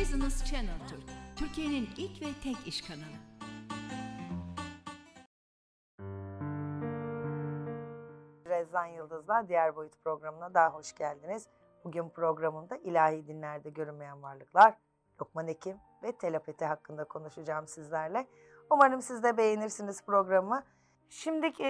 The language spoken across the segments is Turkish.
Business Channel Türk, Türkiye'nin ilk ve tek iş kanalı. Rezan Yıldız'la Diğer Boyut programına daha hoş geldiniz. Bugün programımda ilahi dinlerde görünmeyen varlıklar, Lokman Hekim ve telepati hakkında konuşacağım sizlerle. Umarım siz de beğenirsiniz programı. Şimdi e,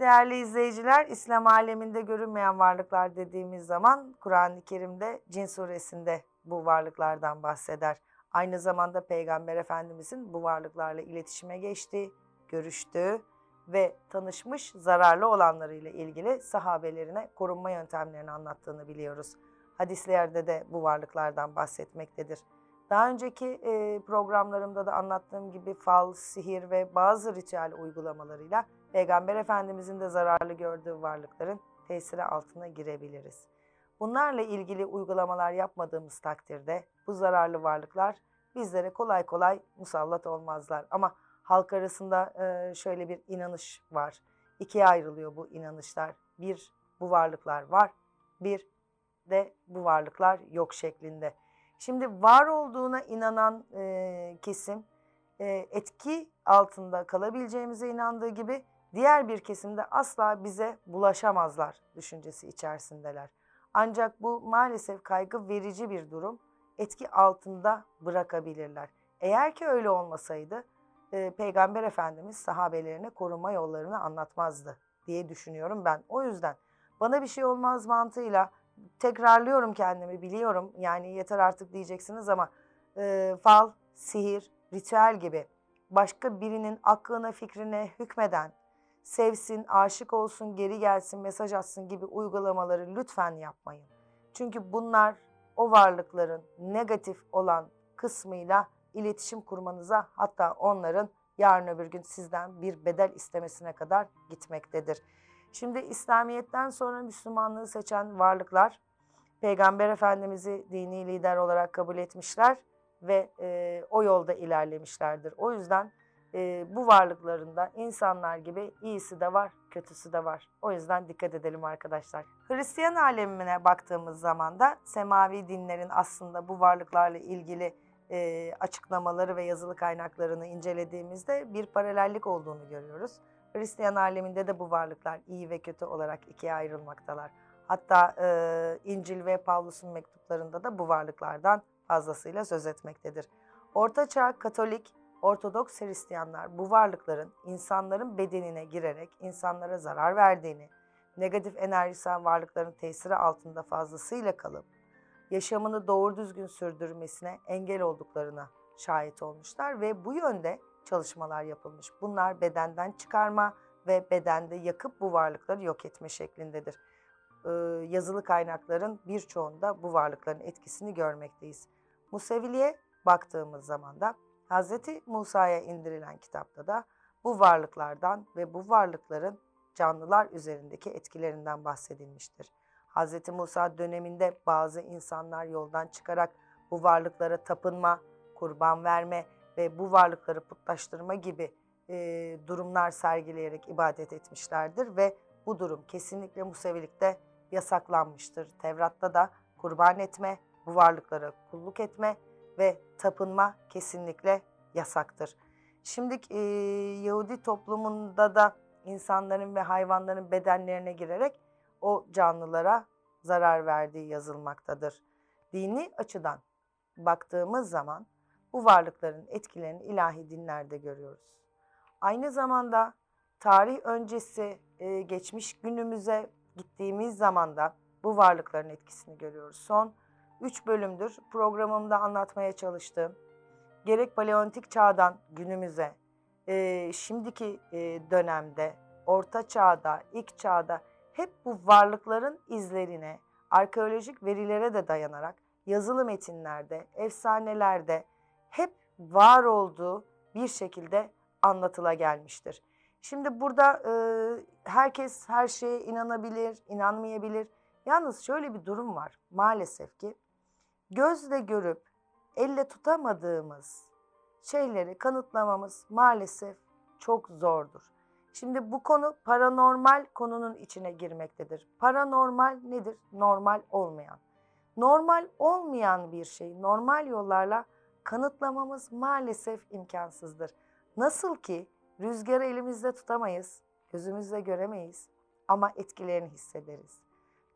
değerli izleyiciler, İslam aleminde görünmeyen varlıklar dediğimiz zaman Kur'an-ı Kerim'de Cin suresinde bu varlıklardan bahseder. Aynı zamanda Peygamber Efendimizin bu varlıklarla iletişime geçtiği, görüştüğü ve tanışmış zararlı olanlarıyla ilgili sahabelerine korunma yöntemlerini anlattığını biliyoruz. Hadislerde de bu varlıklardan bahsetmektedir. Daha önceki e, programlarımda da anlattığım gibi fal, sihir ve bazı ritüel uygulamalarıyla Peygamber Efendimizin de zararlı gördüğü varlıkların tesiri altına girebiliriz. Bunlarla ilgili uygulamalar yapmadığımız takdirde bu zararlı varlıklar bizlere kolay kolay musallat olmazlar. Ama halk arasında e, şöyle bir inanış var. İkiye ayrılıyor bu inanışlar. Bir, bu varlıklar var. Bir de bu varlıklar yok şeklinde. Şimdi var olduğuna inanan e, kesim e, etki altında kalabileceğimize inandığı gibi diğer bir kesimde asla bize bulaşamazlar düşüncesi içerisindeler. Ancak bu maalesef kaygı verici bir durum. Etki altında bırakabilirler. Eğer ki öyle olmasaydı e, Peygamber Efendimiz sahabelerine koruma yollarını anlatmazdı diye düşünüyorum ben. O yüzden bana bir şey olmaz mantığıyla tekrarlıyorum kendimi biliyorum. Yani yeter artık diyeceksiniz ama e, fal, sihir, ritüel gibi başka birinin aklına fikrine hükmeden sevsin, aşık olsun, geri gelsin, mesaj atsın gibi uygulamaları lütfen yapmayın. Çünkü bunlar o varlıkların negatif olan kısmıyla iletişim kurmanıza hatta onların yarın öbür gün sizden bir bedel istemesine kadar gitmektedir. Şimdi İslamiyet'ten sonra Müslümanlığı seçen varlıklar Peygamber Efendimiz'i dini lider olarak kabul etmişler ve e, o yolda ilerlemişlerdir. O yüzden e, bu varlıklarında insanlar gibi iyisi de var, kötüsü de var. O yüzden dikkat edelim arkadaşlar. Hristiyan alemine baktığımız zaman da semavi dinlerin aslında bu varlıklarla ilgili e, açıklamaları ve yazılı kaynaklarını incelediğimizde bir paralellik olduğunu görüyoruz. Hristiyan aleminde de bu varlıklar iyi ve kötü olarak ikiye ayrılmaktalar. Hatta e, İncil ve Pavlus'un mektuplarında da bu varlıklardan fazlasıyla söz etmektedir. Ortaçağ Katolik, Ortodoks Hristiyanlar bu varlıkların insanların bedenine girerek insanlara zarar verdiğini, negatif enerjisel varlıkların tesiri altında fazlasıyla kalıp yaşamını doğru düzgün sürdürmesine engel olduklarına şahit olmuşlar ve bu yönde çalışmalar yapılmış. Bunlar bedenden çıkarma ve bedende yakıp bu varlıkları yok etme şeklindedir. Ee, yazılı kaynakların birçoğunda bu varlıkların etkisini görmekteyiz. Museviliğe baktığımız zaman da Hz. Musa'ya indirilen kitapta da bu varlıklardan ve bu varlıkların canlılar üzerindeki etkilerinden bahsedilmiştir. Hz. Musa döneminde bazı insanlar yoldan çıkarak bu varlıklara tapınma, kurban verme ve bu varlıkları putlaştırma gibi e, durumlar sergileyerek ibadet etmişlerdir ve bu durum kesinlikle Musevilikte yasaklanmıştır. Tevrat'ta da kurban etme, bu varlıklara kulluk etme ve tapınma kesinlikle yasaktır. Şimdi e, Yahudi toplumunda da insanların ve hayvanların bedenlerine girerek o canlılara zarar verdiği yazılmaktadır. Dini açıdan baktığımız zaman bu varlıkların etkilerini ilahi dinlerde görüyoruz. Aynı zamanda tarih öncesi e, geçmiş günümüze gittiğimiz zaman da bu varlıkların etkisini görüyoruz. Son 3 bölümdür programımda anlatmaya çalıştığım gerek paleolitik çağdan günümüze, e, şimdiki e, dönemde, orta çağda, ilk çağda hep bu varlıkların izlerine, arkeolojik verilere de dayanarak yazılı metinlerde, efsanelerde hep var olduğu bir şekilde anlatıla gelmiştir. Şimdi burada e, herkes her şeye inanabilir, inanmayabilir. Yalnız şöyle bir durum var maalesef ki gözle görüp elle tutamadığımız şeyleri kanıtlamamız maalesef çok zordur. Şimdi bu konu paranormal konunun içine girmektedir. Paranormal nedir? Normal olmayan. normal olmayan bir şey normal yollarla kanıtlamamız maalesef imkansızdır. Nasıl ki rüzgarı elimizde tutamayız, gözümüzle göremeyiz ama etkilerini hissederiz.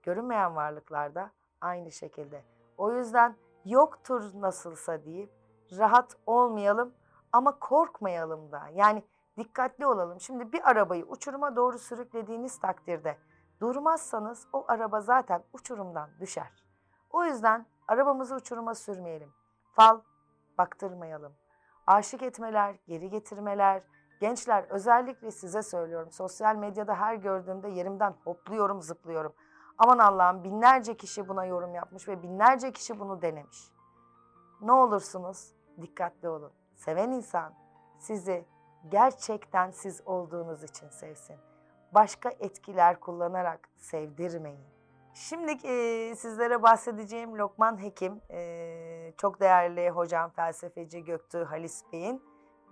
Görünmeyen varlıklarda aynı şekilde. O yüzden yoktur nasılsa deyip rahat olmayalım ama korkmayalım da. Yani dikkatli olalım. Şimdi bir arabayı uçuruma doğru sürüklediğiniz takdirde durmazsanız o araba zaten uçurumdan düşer. O yüzden arabamızı uçuruma sürmeyelim. Fal baktırmayalım. Aşık etmeler, geri getirmeler, gençler özellikle size söylüyorum. Sosyal medyada her gördüğümde yerimden hopluyorum, zıplıyorum. Aman Allah'ım binlerce kişi buna yorum yapmış ve binlerce kişi bunu denemiş. Ne olursunuz dikkatli olun. Seven insan sizi gerçekten siz olduğunuz için sevsin. Başka etkiler kullanarak sevdirmeyin. Şimdi e, sizlere bahsedeceğim Lokman Hekim, e, çok değerli hocam felsefeci Göktuğ Halis Bey'in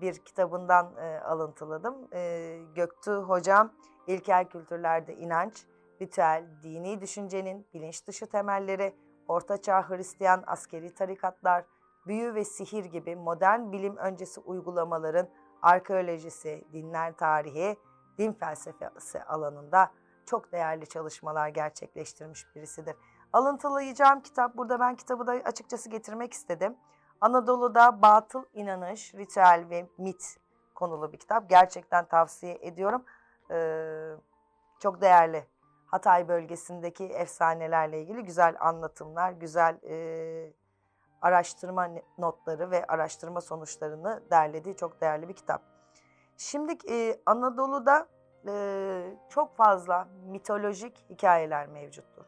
bir kitabından e, alıntıladım. E, Göktuğ hocam ilkel kültürlerde inanç, ritüel, dini düşüncenin bilinç dışı temelleri, ortaçağ Hristiyan askeri tarikatlar, büyü ve sihir gibi modern bilim öncesi uygulamaların arkeolojisi, dinler tarihi, din felsefesi alanında çok değerli çalışmalar gerçekleştirmiş birisidir. Alıntılayacağım kitap, burada ben kitabı da açıkçası getirmek istedim. Anadolu'da batıl inanış, ritüel ve mit konulu bir kitap. Gerçekten tavsiye ediyorum. Ee, çok değerli. Hatay bölgesindeki efsanelerle ilgili güzel anlatımlar, güzel e, araştırma notları ve araştırma sonuçlarını derlediği çok değerli bir kitap. Şimdi e, Anadolu'da e, çok fazla mitolojik hikayeler mevcuttur.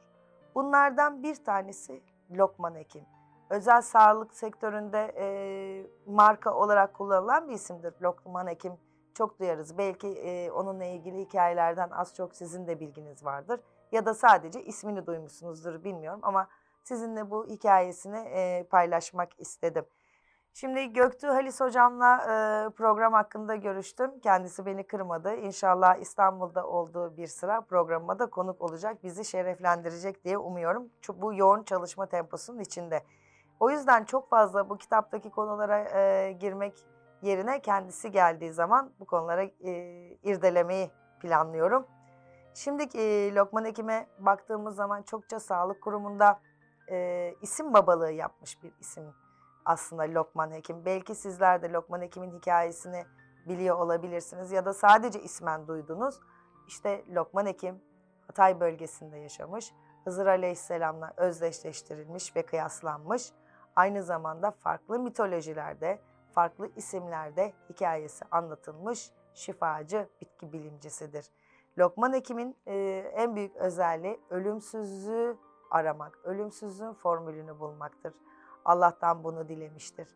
Bunlardan bir tanesi Lokman Hekim. Özel sağlık sektöründe e, marka olarak kullanılan bir isimdir Lokman Hekim. Çok duyarız. Belki e, onunla ilgili hikayelerden az çok sizin de bilginiz vardır. Ya da sadece ismini duymuşsunuzdur bilmiyorum ama sizinle bu hikayesini e, paylaşmak istedim. Şimdi Göktuğ Halis hocamla e, program hakkında görüştüm. Kendisi beni kırmadı. İnşallah İstanbul'da olduğu bir sıra programıma da konuk olacak. Bizi şereflendirecek diye umuyorum. Bu yoğun çalışma temposunun içinde. O yüzden çok fazla bu kitaptaki konulara e, girmek yerine kendisi geldiği zaman bu konulara e, irdelemeyi planlıyorum. Şimdi e, Lokman Hekim'e baktığımız zaman çokça sağlık kurumunda e, isim babalığı yapmış bir isim aslında Lokman Hekim. Belki sizler de Lokman Hekim'in hikayesini biliyor olabilirsiniz ya da sadece ismen duydunuz. İşte Lokman Hekim Hatay bölgesinde yaşamış. Hızır Aleyhisselam'la özdeşleştirilmiş ve kıyaslanmış. Aynı zamanda farklı mitolojilerde, farklı isimlerde hikayesi anlatılmış şifacı bitki bilimcisidir. Lokman Hekim'in e, en büyük özelliği ölümsüzlüğü aramak, ölümsüzlüğün formülünü bulmaktır. Allah'tan bunu dilemiştir.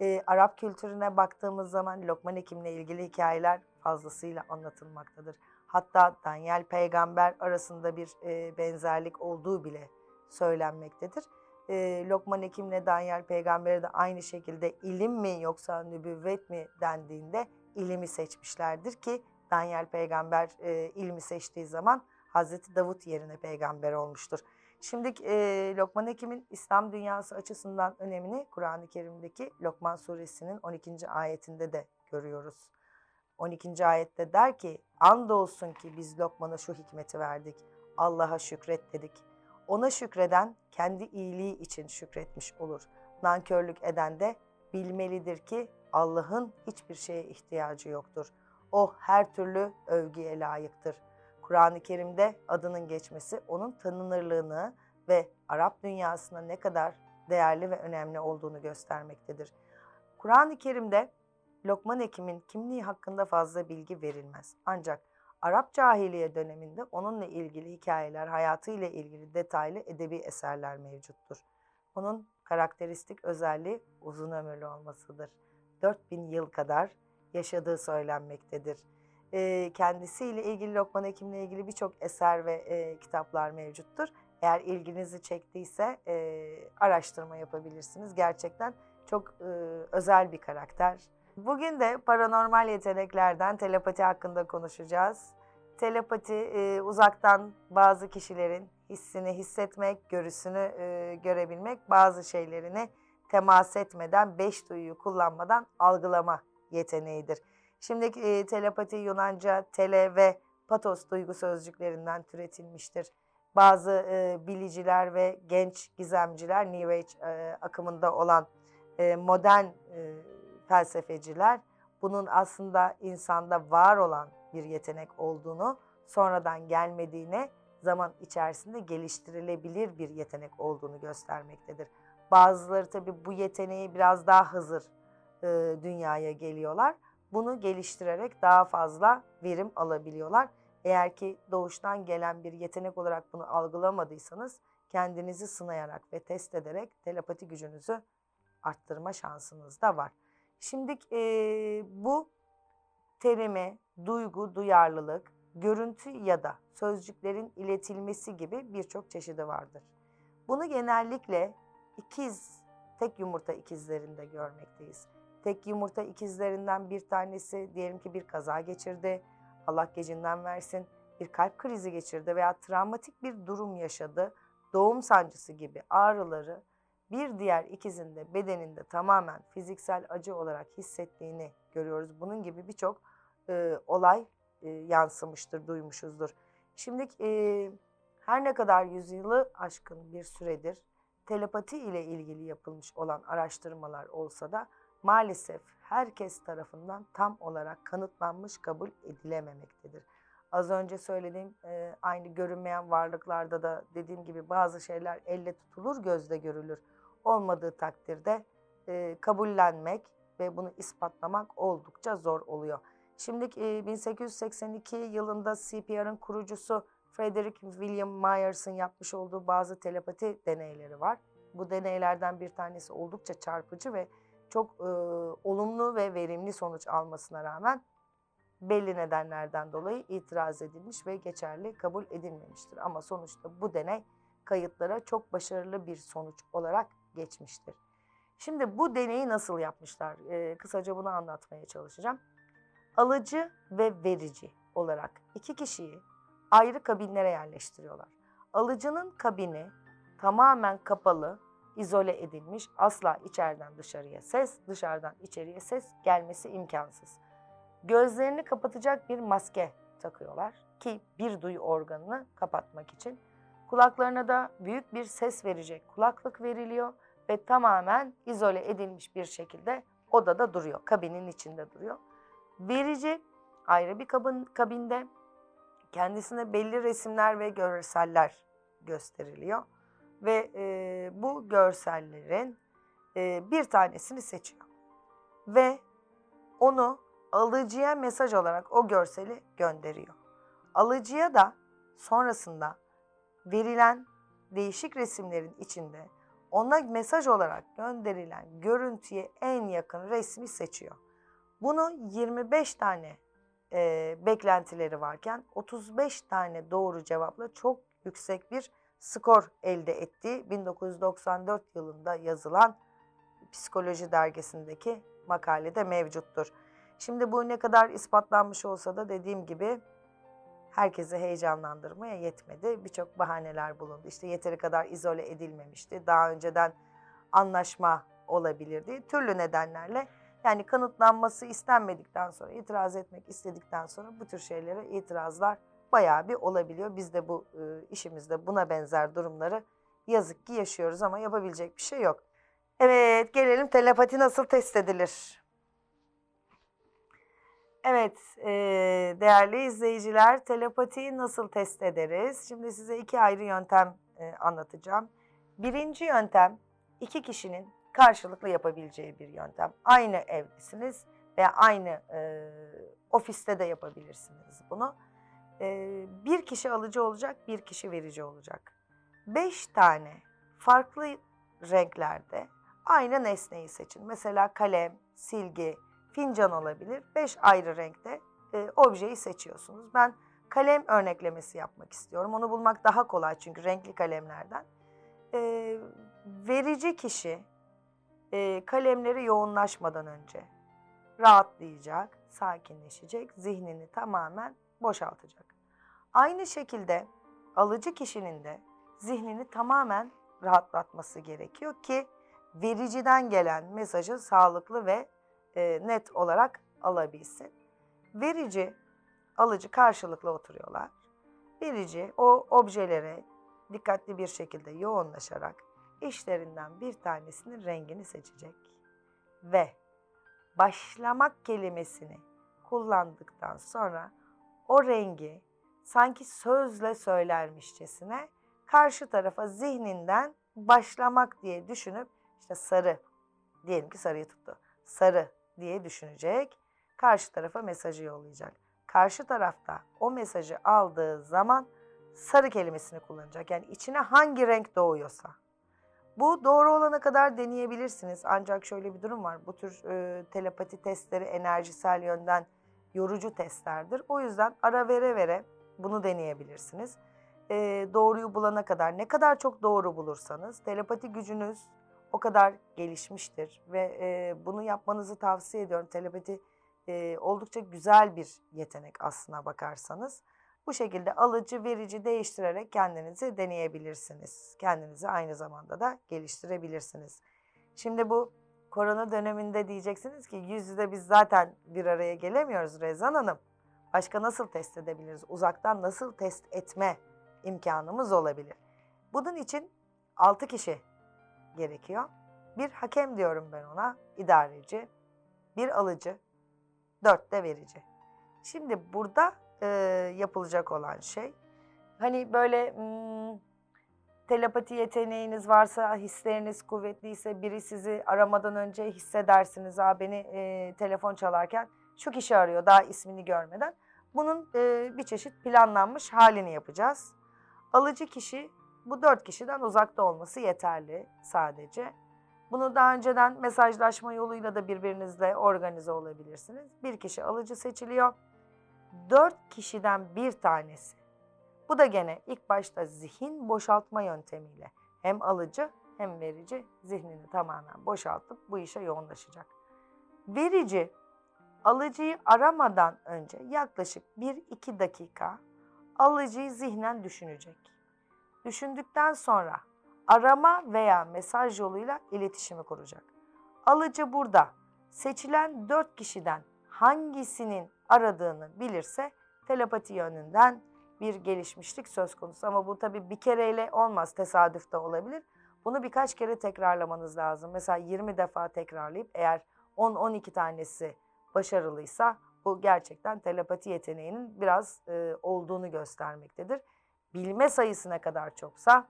E, Arap kültürüne baktığımız zaman Lokman Hekim'le ilgili hikayeler fazlasıyla anlatılmaktadır. Hatta Daniel peygamber arasında bir e, benzerlik olduğu bile söylenmektedir. E, Lokman Hekim'le Daniel peygambere de aynı şekilde ilim mi yoksa nübüvvet mi dendiğinde ilimi seçmişlerdir ki Daniel peygamber e, ilmi seçtiği zaman Hazreti Davut yerine peygamber olmuştur. Şimdi e, Lokman Hekim'in İslam dünyası açısından önemini Kur'an-ı Kerim'deki Lokman suresinin 12. ayetinde de görüyoruz. 12. ayette der ki, andolsun ki biz Lokman'a şu hikmeti verdik, Allah'a şükret dedik. Ona şükreden kendi iyiliği için şükretmiş olur. Nankörlük eden de bilmelidir ki Allah'ın hiçbir şeye ihtiyacı yoktur. O her türlü övgüye layıktır. Kur'an-ı Kerim'de adının geçmesi onun tanınırlığını ve Arap dünyasına ne kadar değerli ve önemli olduğunu göstermektedir. Kur'an-ı Kerim'de Lokman Hekim'in kimliği hakkında fazla bilgi verilmez. Ancak Arap cahiliye döneminde onunla ilgili hikayeler, hayatıyla ilgili detaylı edebi eserler mevcuttur. Onun karakteristik özelliği uzun ömürlü olmasıdır. 4000 yıl kadar yaşadığı söylenmektedir. E, kendisiyle ilgili Lokman Hekim'le ilgili birçok eser ve e, kitaplar mevcuttur. Eğer ilginizi çektiyse e, araştırma yapabilirsiniz. Gerçekten çok e, özel bir karakter. Bugün de paranormal yeteneklerden telepati hakkında konuşacağız. telepati e, uzaktan bazı kişilerin hissini hissetmek, görüsünü e, görebilmek, bazı şeylerini temas etmeden, beş duyuyu kullanmadan algılama yeteneğidir. Şimdi e, telepati Yunanca tele ve patos duygu sözcüklerinden türetilmiştir. Bazı e, biliciler ve genç gizemciler, New Age e, akımında olan e, modern e, felsefeciler bunun aslında insanda var olan bir yetenek olduğunu, sonradan gelmediğine, zaman içerisinde geliştirilebilir bir yetenek olduğunu göstermektedir. Bazıları tabii bu yeteneği biraz daha hazır e, dünyaya geliyorlar. Bunu geliştirerek daha fazla verim alabiliyorlar. Eğer ki doğuştan gelen bir yetenek olarak bunu algılamadıysanız kendinizi sınayarak ve test ederek telepati gücünüzü arttırma şansınız da var. Şimdi e, bu terimi, duygu, duyarlılık, görüntü ya da sözcüklerin iletilmesi gibi birçok çeşidi vardır. Bunu genellikle ikiz, tek yumurta ikizlerinde görmekteyiz. Tek yumurta ikizlerinden bir tanesi diyelim ki bir kaza geçirdi, Allah gecinden versin, bir kalp krizi geçirdi veya travmatik bir durum yaşadı, doğum sancısı gibi ağrıları bir diğer ikizinde bedeninde tamamen fiziksel acı olarak hissettiğini görüyoruz. Bunun gibi birçok e, olay e, yansımıştır, duymuşuzdur. Şimdi e, her ne kadar yüzyılı aşkın bir süredir telepati ile ilgili yapılmış olan araştırmalar olsa da maalesef herkes tarafından tam olarak kanıtlanmış kabul edilememektedir. Az önce söylediğim e, aynı görünmeyen varlıklarda da dediğim gibi bazı şeyler elle tutulur, gözde görülür. Olmadığı takdirde e, kabullenmek ve bunu ispatlamak oldukça zor oluyor. Şimdi e, 1882 yılında CPR'ın kurucusu Frederick William Myers'ın yapmış olduğu bazı telepati deneyleri var. Bu deneylerden bir tanesi oldukça çarpıcı ve çok e, olumlu ve verimli sonuç almasına rağmen belli nedenlerden dolayı itiraz edilmiş ve geçerli kabul edilmemiştir. Ama sonuçta bu deney kayıtlara çok başarılı bir sonuç olarak geçmiştir. Şimdi bu deneyi nasıl yapmışlar? Ee, kısaca bunu anlatmaya çalışacağım. Alıcı ve verici olarak iki kişiyi ayrı kabinlere yerleştiriyorlar. Alıcının kabini tamamen kapalı, izole edilmiş, asla içeriden dışarıya ses, dışarıdan içeriye ses gelmesi imkansız. Gözlerini kapatacak bir maske takıyorlar ki bir duyu organını kapatmak için. Kulaklarına da büyük bir ses verecek kulaklık veriliyor ve tamamen izole edilmiş bir şekilde odada duruyor, kabinin içinde duruyor. Verici ayrı bir kabin, kabinde kendisine belli resimler ve görseller gösteriliyor ve e, bu görsellerin e, bir tanesini seçiyor ve onu alıcıya mesaj olarak o görseli gönderiyor. Alıcıya da sonrasında verilen değişik resimlerin içinde ona mesaj olarak gönderilen görüntüye en yakın resmi seçiyor. Bunu 25 tane e, beklentileri varken 35 tane doğru cevapla çok yüksek bir skor elde ettiği 1994 yılında yazılan Psikoloji dergisindeki makalede mevcuttur. Şimdi bu ne kadar ispatlanmış olsa da dediğim gibi herkesi heyecanlandırmaya yetmedi. Birçok bahaneler bulundu. İşte yeteri kadar izole edilmemişti. Daha önceden anlaşma olabilirdi. Türlü nedenlerle yani kanıtlanması istenmedikten sonra, itiraz etmek istedikten sonra bu tür şeylere itirazlar bayağı bir olabiliyor. Biz de bu e, işimizde buna benzer durumları yazık ki yaşıyoruz ama yapabilecek bir şey yok. Evet gelelim telepati nasıl test edilir? Evet e, değerli izleyiciler telepatiyi nasıl test ederiz? Şimdi size iki ayrı yöntem e, anlatacağım. Birinci yöntem iki kişinin karşılıklı yapabileceği bir yöntem. Aynı evdesiniz veya aynı e, ofiste de yapabilirsiniz bunu. E, bir kişi alıcı olacak, bir kişi verici olacak. Beş tane farklı renklerde aynı nesneyi seçin. Mesela kalem, silgi, fincan olabilir. Beş ayrı renkte e, objeyi seçiyorsunuz. Ben kalem örneklemesi yapmak istiyorum. Onu bulmak daha kolay çünkü renkli kalemlerden. E, verici kişi e, kalemleri yoğunlaşmadan önce rahatlayacak, sakinleşecek, zihnini tamamen boşaltacak. Aynı şekilde alıcı kişinin de zihnini tamamen rahatlatması gerekiyor ki vericiden gelen mesajı sağlıklı ve e, net olarak alabilsin. Verici, alıcı karşılıklı oturuyorlar. Verici o objelere dikkatli bir şekilde yoğunlaşarak işlerinden bir tanesinin rengini seçecek. Ve başlamak kelimesini kullandıktan sonra o rengi sanki sözle söylermişçesine karşı tarafa zihninden başlamak diye düşünüp işte sarı diyelim ki sarıyı tuttu. Sarı diye düşünecek. Karşı tarafa mesajı yollayacak. Karşı tarafta o mesajı aldığı zaman sarı kelimesini kullanacak. Yani içine hangi renk doğuyorsa. Bu doğru olana kadar deneyebilirsiniz. Ancak şöyle bir durum var. Bu tür e, telepati testleri enerjisel yönden yorucu testlerdir. O yüzden ara vere vere bunu deneyebilirsiniz. E, doğruyu bulana kadar ne kadar çok doğru bulursanız telepati gücünüz o kadar gelişmiştir ve e, bunu yapmanızı tavsiye ediyorum. Telepati e, oldukça güzel bir yetenek aslına bakarsanız. Bu şekilde alıcı verici değiştirerek kendinizi deneyebilirsiniz. Kendinizi aynı zamanda da geliştirebilirsiniz. Şimdi bu korona döneminde diyeceksiniz ki yüz yüze biz zaten bir araya gelemiyoruz Rezan Hanım. Başka nasıl test edebiliriz? Uzaktan nasıl test etme imkanımız olabilir? Bunun için 6 kişi gerekiyor. Bir hakem diyorum ben ona, idareci, bir alıcı, dört de verici. Şimdi burada e, yapılacak olan şey, hani böyle hmm, telepati yeteneğiniz varsa, hisleriniz kuvvetliyse biri sizi aramadan önce hissedersiniz. Aa beni e, telefon çalarken şu kişi arıyor daha ismini görmeden. Bunun e, bir çeşit planlanmış halini yapacağız. Alıcı kişi bu dört kişiden uzakta olması yeterli sadece. Bunu daha önceden mesajlaşma yoluyla da birbirinizle organize olabilirsiniz. Bir kişi alıcı seçiliyor. Dört kişiden bir tanesi. Bu da gene ilk başta zihin boşaltma yöntemiyle hem alıcı hem verici zihnini tamamen boşaltıp bu işe yoğunlaşacak. Verici alıcıyı aramadan önce yaklaşık 1-2 dakika alıcıyı zihnen düşünecek. Düşündükten sonra arama veya mesaj yoluyla iletişimi kuracak. Alıcı burada seçilen 4 kişiden hangisinin aradığını bilirse telepati yönünden bir gelişmişlik söz konusu. Ama bu tabii bir kereyle olmaz, tesadüf de olabilir. Bunu birkaç kere tekrarlamanız lazım. Mesela 20 defa tekrarlayıp eğer 10-12 tanesi başarılıysa bu gerçekten telepati yeteneğinin biraz e, olduğunu göstermektedir. Bilme sayısı ne kadar çoksa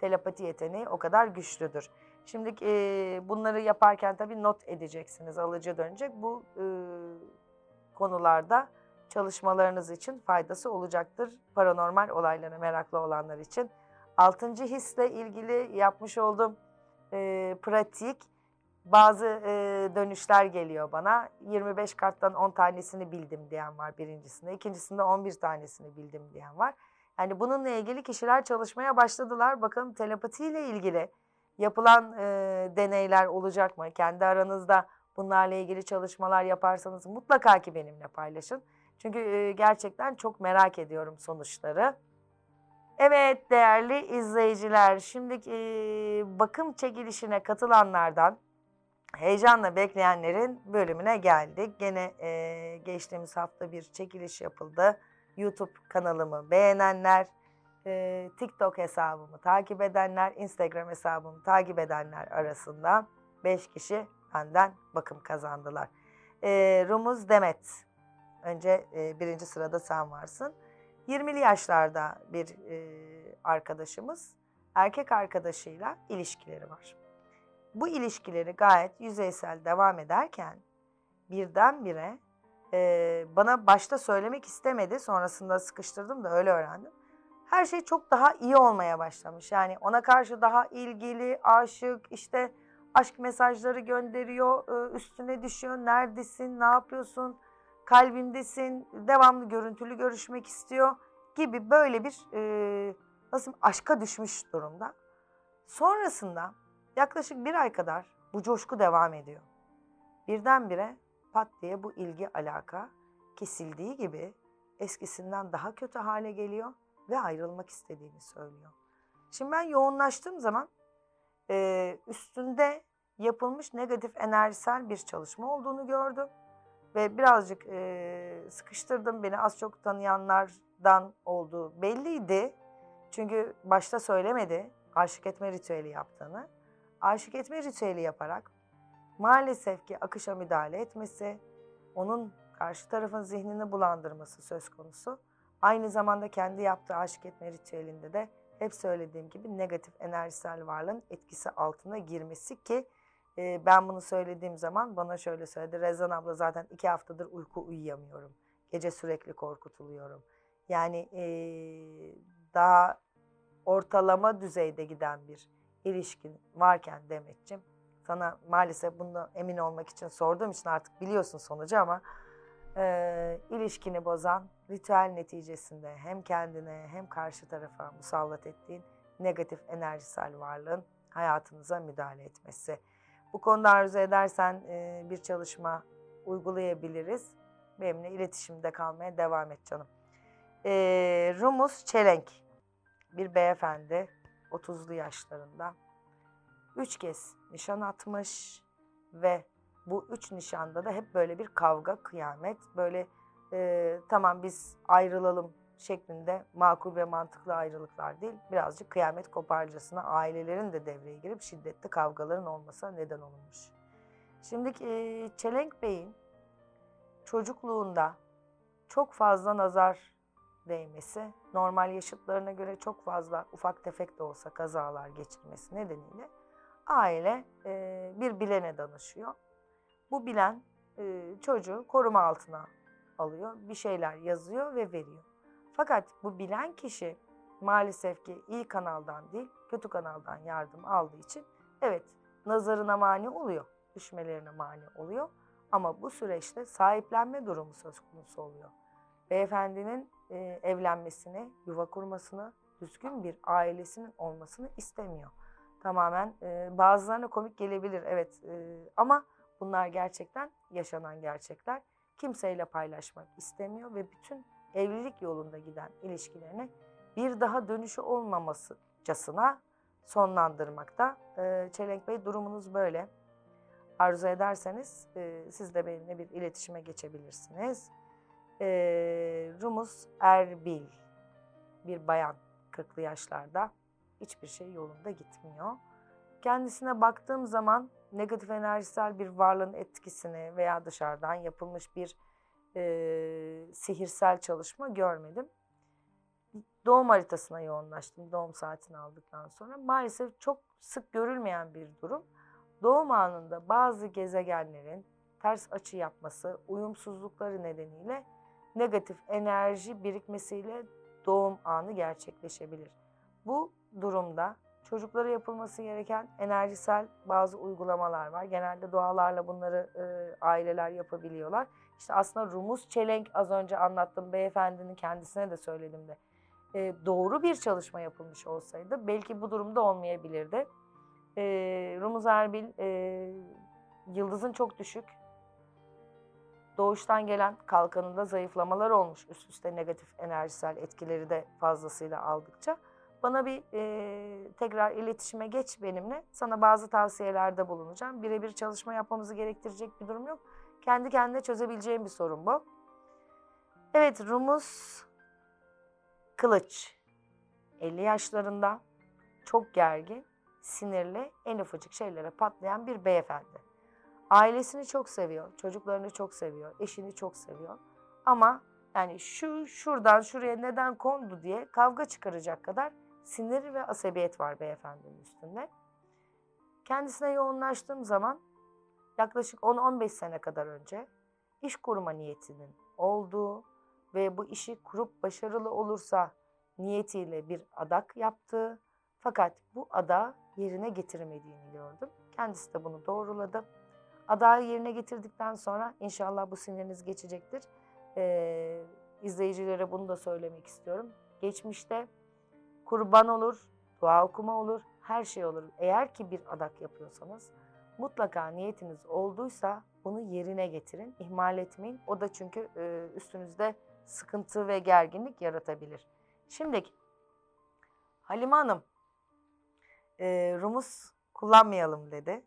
telepati yeteneği o kadar güçlüdür. Şimdi e, bunları yaparken tabii not edeceksiniz alıcı dönecek. Bu e, konularda çalışmalarınız için faydası olacaktır. Paranormal olaylara meraklı olanlar için. Altıncı hisle ilgili yapmış olduğum e, pratik bazı e, dönüşler geliyor bana. 25 karttan 10 tanesini bildim diyen var birincisinde. ikincisinde 11 tanesini bildim diyen var. Yani bununla ilgili kişiler çalışmaya başladılar. Bakalım telepatiyle ilgili yapılan e, deneyler olacak mı? Kendi aranızda bunlarla ilgili çalışmalar yaparsanız mutlaka ki benimle paylaşın. Çünkü e, gerçekten çok merak ediyorum sonuçları. Evet değerli izleyiciler, şimdi e, bakım çekilişine katılanlardan heyecanla bekleyenlerin bölümüne geldik. Gene e, geçtiğimiz hafta bir çekiliş yapıldı. YouTube kanalımı beğenenler, e, TikTok hesabımı takip edenler, Instagram hesabımı takip edenler arasında 5 kişi benden bakım kazandılar. E, Rumuz Demet, önce e, birinci sırada sen varsın. 20'li yaşlarda bir e, arkadaşımız erkek arkadaşıyla ilişkileri var. Bu ilişkileri gayet yüzeysel devam ederken birdenbire e, bana başta söylemek istemedi. Sonrasında sıkıştırdım da öyle öğrendim. Her şey çok daha iyi olmaya başlamış. Yani ona karşı daha ilgili, aşık, işte aşk mesajları gönderiyor, üstüne düşüyor. Neredesin, ne yapıyorsun, kalbindesin, devamlı görüntülü görüşmek istiyor gibi böyle bir e, nasıl aşka düşmüş durumda. Sonrasında yaklaşık bir ay kadar bu coşku devam ediyor. Birdenbire pat diye bu ilgi alaka kesildiği gibi eskisinden daha kötü hale geliyor ve ayrılmak istediğini söylüyor. Şimdi ben yoğunlaştığım zaman e, üstünde yapılmış negatif enerjisel bir çalışma olduğunu gördüm. Ve birazcık e, sıkıştırdım beni az çok tanıyanlardan olduğu belliydi. Çünkü başta söylemedi aşık etme ritüeli yaptığını. Aşık etme ritüeli yaparak maalesef ki akışa müdahale etmesi, onun karşı tarafın zihnini bulandırması söz konusu. Aynı zamanda kendi yaptığı aşık etme ritüelinde de hep söylediğim gibi negatif enerjisel varlığın etkisi altına girmesi ki e, ben bunu söylediğim zaman bana şöyle söyledi. Rezan abla zaten iki haftadır uyku uyuyamıyorum. Gece sürekli korkutuluyorum. Yani e, daha ortalama düzeyde giden bir ilişkin varken Demet'ciğim sana maalesef bunu emin olmak için sorduğum için artık biliyorsun sonucu ama e, ilişkini bozan ritüel neticesinde hem kendine hem karşı tarafa musallat ettiğin negatif enerjisel varlığın hayatınıza müdahale etmesi. Bu konuda arzu edersen e, bir çalışma uygulayabiliriz. Benimle iletişimde kalmaya devam et canım. E, Rumus Çelenk bir beyefendi 30'lu yaşlarında. Üç kez nişan atmış ve bu üç nişanda da hep böyle bir kavga, kıyamet, böyle e, tamam biz ayrılalım şeklinde makul ve mantıklı ayrılıklar değil, birazcık kıyamet koparcasına ailelerin de devreye girip şiddetli kavgaların olmasına neden olunmuş. Şimdi e, Çelenk Bey'in çocukluğunda çok fazla nazar değmesi, normal yaşıtlarına göre çok fazla ufak tefek de olsa kazalar geçirmesi nedeniyle aile e, bir bilene danışıyor. Bu bilen e, çocuğu koruma altına alıyor, bir şeyler yazıyor ve veriyor. Fakat bu bilen kişi maalesef ki iyi kanaldan değil, kötü kanaldan yardım aldığı için evet nazarına mani oluyor, düşmelerine mani oluyor. Ama bu süreçte sahiplenme durumu söz konusu oluyor. Beyefendinin e, evlenmesini, yuva kurmasını, düzgün bir ailesinin olmasını istemiyor. Tamamen e, bazılarına komik gelebilir evet e, ama bunlar gerçekten yaşanan gerçekler. Kimseyle paylaşmak istemiyor ve bütün evlilik yolunda giden ilişkilerini bir daha dönüşü olmamasıcasına sonlandırmakta. E, Çelenk Bey durumunuz böyle. Arzu ederseniz e, siz de benimle bir iletişime geçebilirsiniz. E, Rumuz Erbil bir bayan 40'lı yaşlarda hiçbir şey yolunda gitmiyor. Kendisine baktığım zaman negatif enerjisel bir varlığın etkisini veya dışarıdan yapılmış bir e, sihirsel çalışma görmedim. Doğum haritasına yoğunlaştım doğum saatini aldıktan sonra. Maalesef çok sık görülmeyen bir durum. Doğum anında bazı gezegenlerin ters açı yapması, uyumsuzlukları nedeniyle negatif enerji birikmesiyle doğum anı gerçekleşebilir. Bu durumda çocuklara yapılması gereken enerjisel bazı uygulamalar var. Genelde dualarla bunları e, aileler yapabiliyorlar. İşte aslında Rumuz Çelenk az önce anlattım beyefendinin kendisine de söyledim de. E, doğru bir çalışma yapılmış olsaydı belki bu durumda olmayabilirdi. E, Rumuz Erbil e, yıldızın çok düşük. Doğuştan gelen kalkanında zayıflamalar olmuş üst üste negatif enerjisel etkileri de fazlasıyla aldıkça. Bana bir e, tekrar iletişime geç benimle. Sana bazı tavsiyelerde bulunacağım. Birebir çalışma yapmamızı gerektirecek bir durum yok. Kendi kendine çözebileceğim bir sorun bu. Evet Rumuz Kılıç. 50 yaşlarında çok gergin, sinirli, en ufacık şeylere patlayan bir beyefendi. Ailesini çok seviyor, çocuklarını çok seviyor, eşini çok seviyor. Ama yani şu şuradan şuraya neden kondu diye kavga çıkaracak kadar sinir ve asabiyet var beyefendinin üstünde. Kendisine yoğunlaştığım zaman yaklaşık 10-15 sene kadar önce iş kurma niyetinin olduğu ve bu işi kurup başarılı olursa niyetiyle bir adak yaptığı fakat bu ada yerine getirmediğini gördüm. Kendisi de bunu doğruladı. Adağı yerine getirdikten sonra inşallah bu siniriniz geçecektir. Ee, izleyicilere bunu da söylemek istiyorum. Geçmişte kurban olur, dua okuma olur, her şey olur. Eğer ki bir adak yapıyorsanız mutlaka niyetiniz olduysa bunu yerine getirin, ihmal etmeyin. O da çünkü e, üstünüzde sıkıntı ve gerginlik yaratabilir. Şimdi Halime Hanım e, Rumuz kullanmayalım dedi.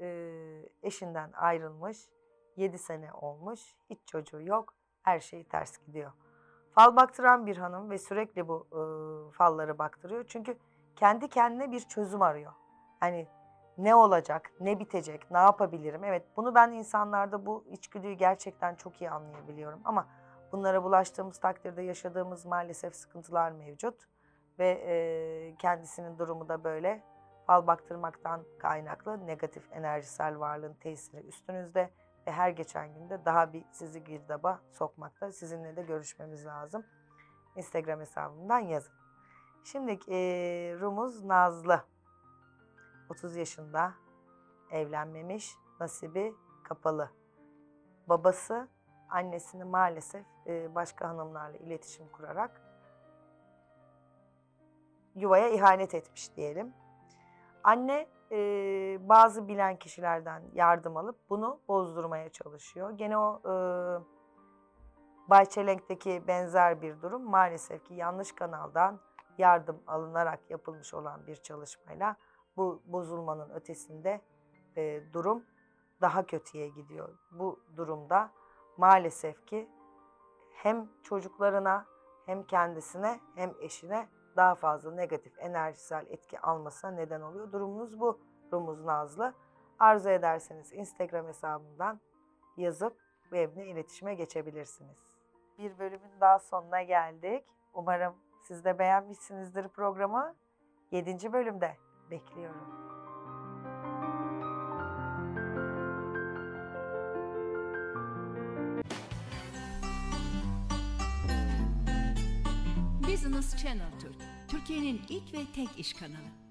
E, eşinden ayrılmış. 7 sene olmuş. Hiç çocuğu yok. Her şey ters gidiyor. Fal baktıran bir hanım ve sürekli bu e, falları baktırıyor. Çünkü kendi kendine bir çözüm arıyor. Hani ne olacak, ne bitecek, ne yapabilirim? Evet bunu ben insanlarda bu içgüdüyü gerçekten çok iyi anlayabiliyorum. Ama bunlara bulaştığımız takdirde yaşadığımız maalesef sıkıntılar mevcut. Ve e, kendisinin durumu da böyle fal baktırmaktan kaynaklı negatif enerjisel varlığın tesiri üstünüzde ve her geçen günde daha bir sizi girdaba sokmakta. Sizinle de görüşmemiz lazım. Instagram hesabımdan yazın. Şimdi e, Rumuz Nazlı. 30 yaşında evlenmemiş, nasibi kapalı. Babası annesini maalesef e, başka hanımlarla iletişim kurarak yuvaya ihanet etmiş diyelim. Anne e, bazı bilen kişilerden yardım alıp bunu bozdurmaya çalışıyor. Gene o e, Bayçelenk'teki benzer bir durum maalesef ki yanlış kanaldan yardım alınarak yapılmış olan bir çalışmayla bu bozulmanın ötesinde e, durum daha kötüye gidiyor. Bu durumda maalesef ki hem çocuklarına hem kendisine hem eşine daha fazla negatif enerjisel etki almasına neden oluyor. Durumunuz bu Rumuz Nazlı. Arzu ederseniz Instagram hesabımdan yazıp benimle iletişime geçebilirsiniz. Bir bölümün daha sonuna geldik. Umarım siz de beğenmişsinizdir programı. 7. bölümde bekliyorum. Business Channel Türk, Türkiye'nin ilk ve tek iş kanalı.